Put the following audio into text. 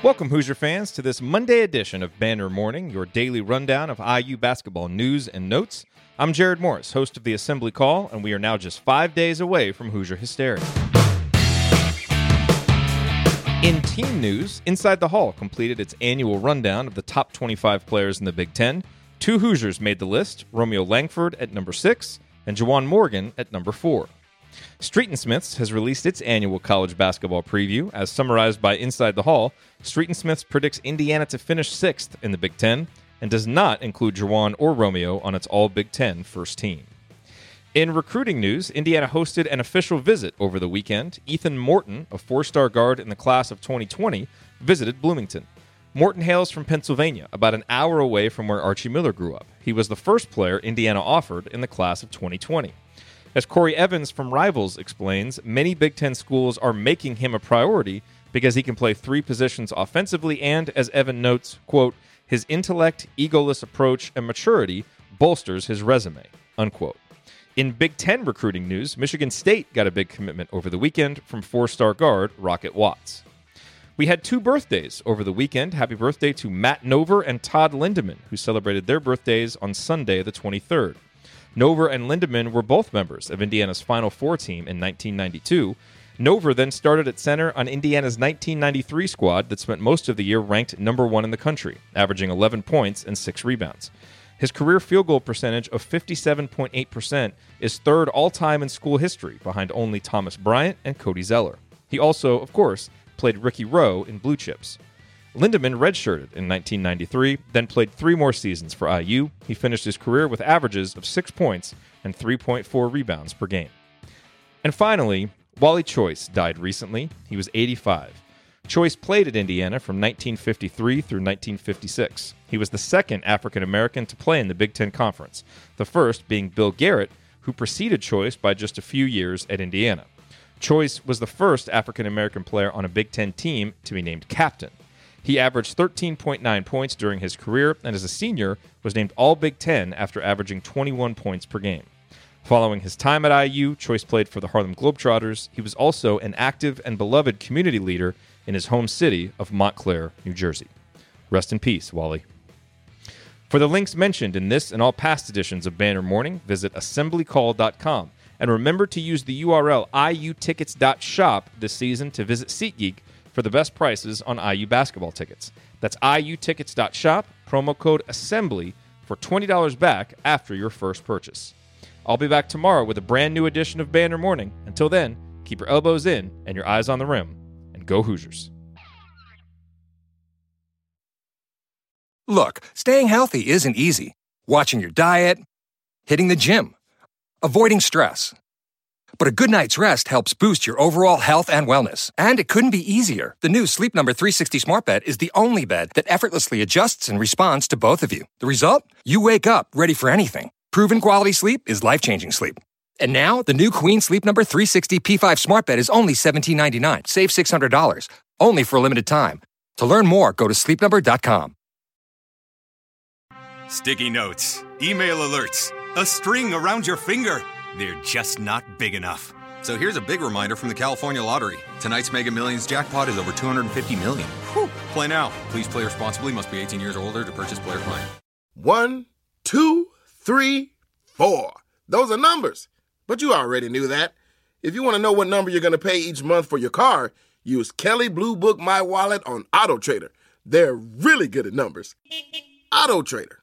Welcome, Hoosier fans, to this Monday edition of Banner Morning, your daily rundown of IU basketball news and notes. I'm Jerod Morris, host of the Assembly Call, and we are now just five days away from Hoosier hysteria. In team news, Inside the Hall completed its annual rundown of the top 25 players in the Big Ten. Two Hoosiers made the list Romeo Langford at number six and Juwan Morgan at number four. Street and Smith's has released its annual college basketball preview. As summarized by Inside the Hall, Street and Smith's predicts Indiana to finish sixth in the Big Ten and does not include Juwan or Romeo on its All Big Ten first team. In recruiting news, Indiana hosted an official visit over the weekend. Ethan Morton, a four star guard in the class of 2020, visited Bloomington. Morton hails from Pennsylvania, about an hour away from where Archie Miller grew up. He was the first player Indiana offered in the class of 2020. As Corey Evans from Rivals explains, many Big Ten schools are making him a priority because he can play three positions offensively and, as Evan notes, quote, his intellect, egoless approach, and maturity bolsters his resume, unquote. In Big Ten recruiting news, Michigan State got a big commitment over the weekend from four star guard Rocket Watts. We had two birthdays over the weekend. Happy birthday to Matt Nover and Todd Lindeman, who celebrated their birthdays on Sunday, the 23rd. Nover and Lindeman were both members of Indiana's Final Four team in 1992. Nover then started at center on Indiana's 1993 squad that spent most of the year ranked number one in the country, averaging 11 points and six rebounds. His career field goal percentage of 57.8% is third all time in school history, behind only Thomas Bryant and Cody Zeller. He also, of course, played Ricky Roe in Blue Chips. Lindeman redshirted in 1993, then played three more seasons for IU. He finished his career with averages of six points and 3.4 rebounds per game. And finally, Wally Choice died recently. He was 85. Choice played at Indiana from 1953 through 1956. He was the second African American to play in the Big Ten Conference, the first being Bill Garrett, who preceded Choice by just a few years at Indiana. Choice was the first African American player on a Big Ten team to be named captain. He averaged 13.9 points during his career, and as a senior, was named All Big Ten after averaging 21 points per game. Following his time at IU, Choice played for the Harlem Globetrotters. He was also an active and beloved community leader in his home city of Montclair, New Jersey. Rest in peace, Wally. For the links mentioned in this and all past editions of Banner Morning, visit assemblycall.com. And remember to use the URL iutickets.shop this season to visit SeatGeek for the best prices on IU basketball tickets. That's iutickets.shop, promo code ASSEMBLY for $20 back after your first purchase. I'll be back tomorrow with a brand new edition of Banner Morning. Until then, keep your elbows in and your eyes on the rim, and go Hoosiers. Look, staying healthy isn't easy. Watching your diet, hitting the gym, avoiding stress. But a good night's rest helps boost your overall health and wellness. And it couldn't be easier. The new Sleep Number 360 Smart Bed is the only bed that effortlessly adjusts and responds to both of you. The result? You wake up ready for anything. Proven quality sleep is life changing sleep. And now, the new Queen Sleep Number 360 P5 Smart Bed is only $17.99. Save $600. Only for a limited time. To learn more, go to sleepnumber.com. Sticky notes, email alerts, a string around your finger. They're just not big enough. So here's a big reminder from the California Lottery. Tonight's Mega Millions jackpot is over 250 million. Whew. Play now. Please play responsibly. Must be 18 years or older to purchase player client. One, two, three, four. Those are numbers. But you already knew that. If you want to know what number you're going to pay each month for your car, use Kelley Blue Book My Wallet on Auto Trader. They're really good at numbers. Auto Trader.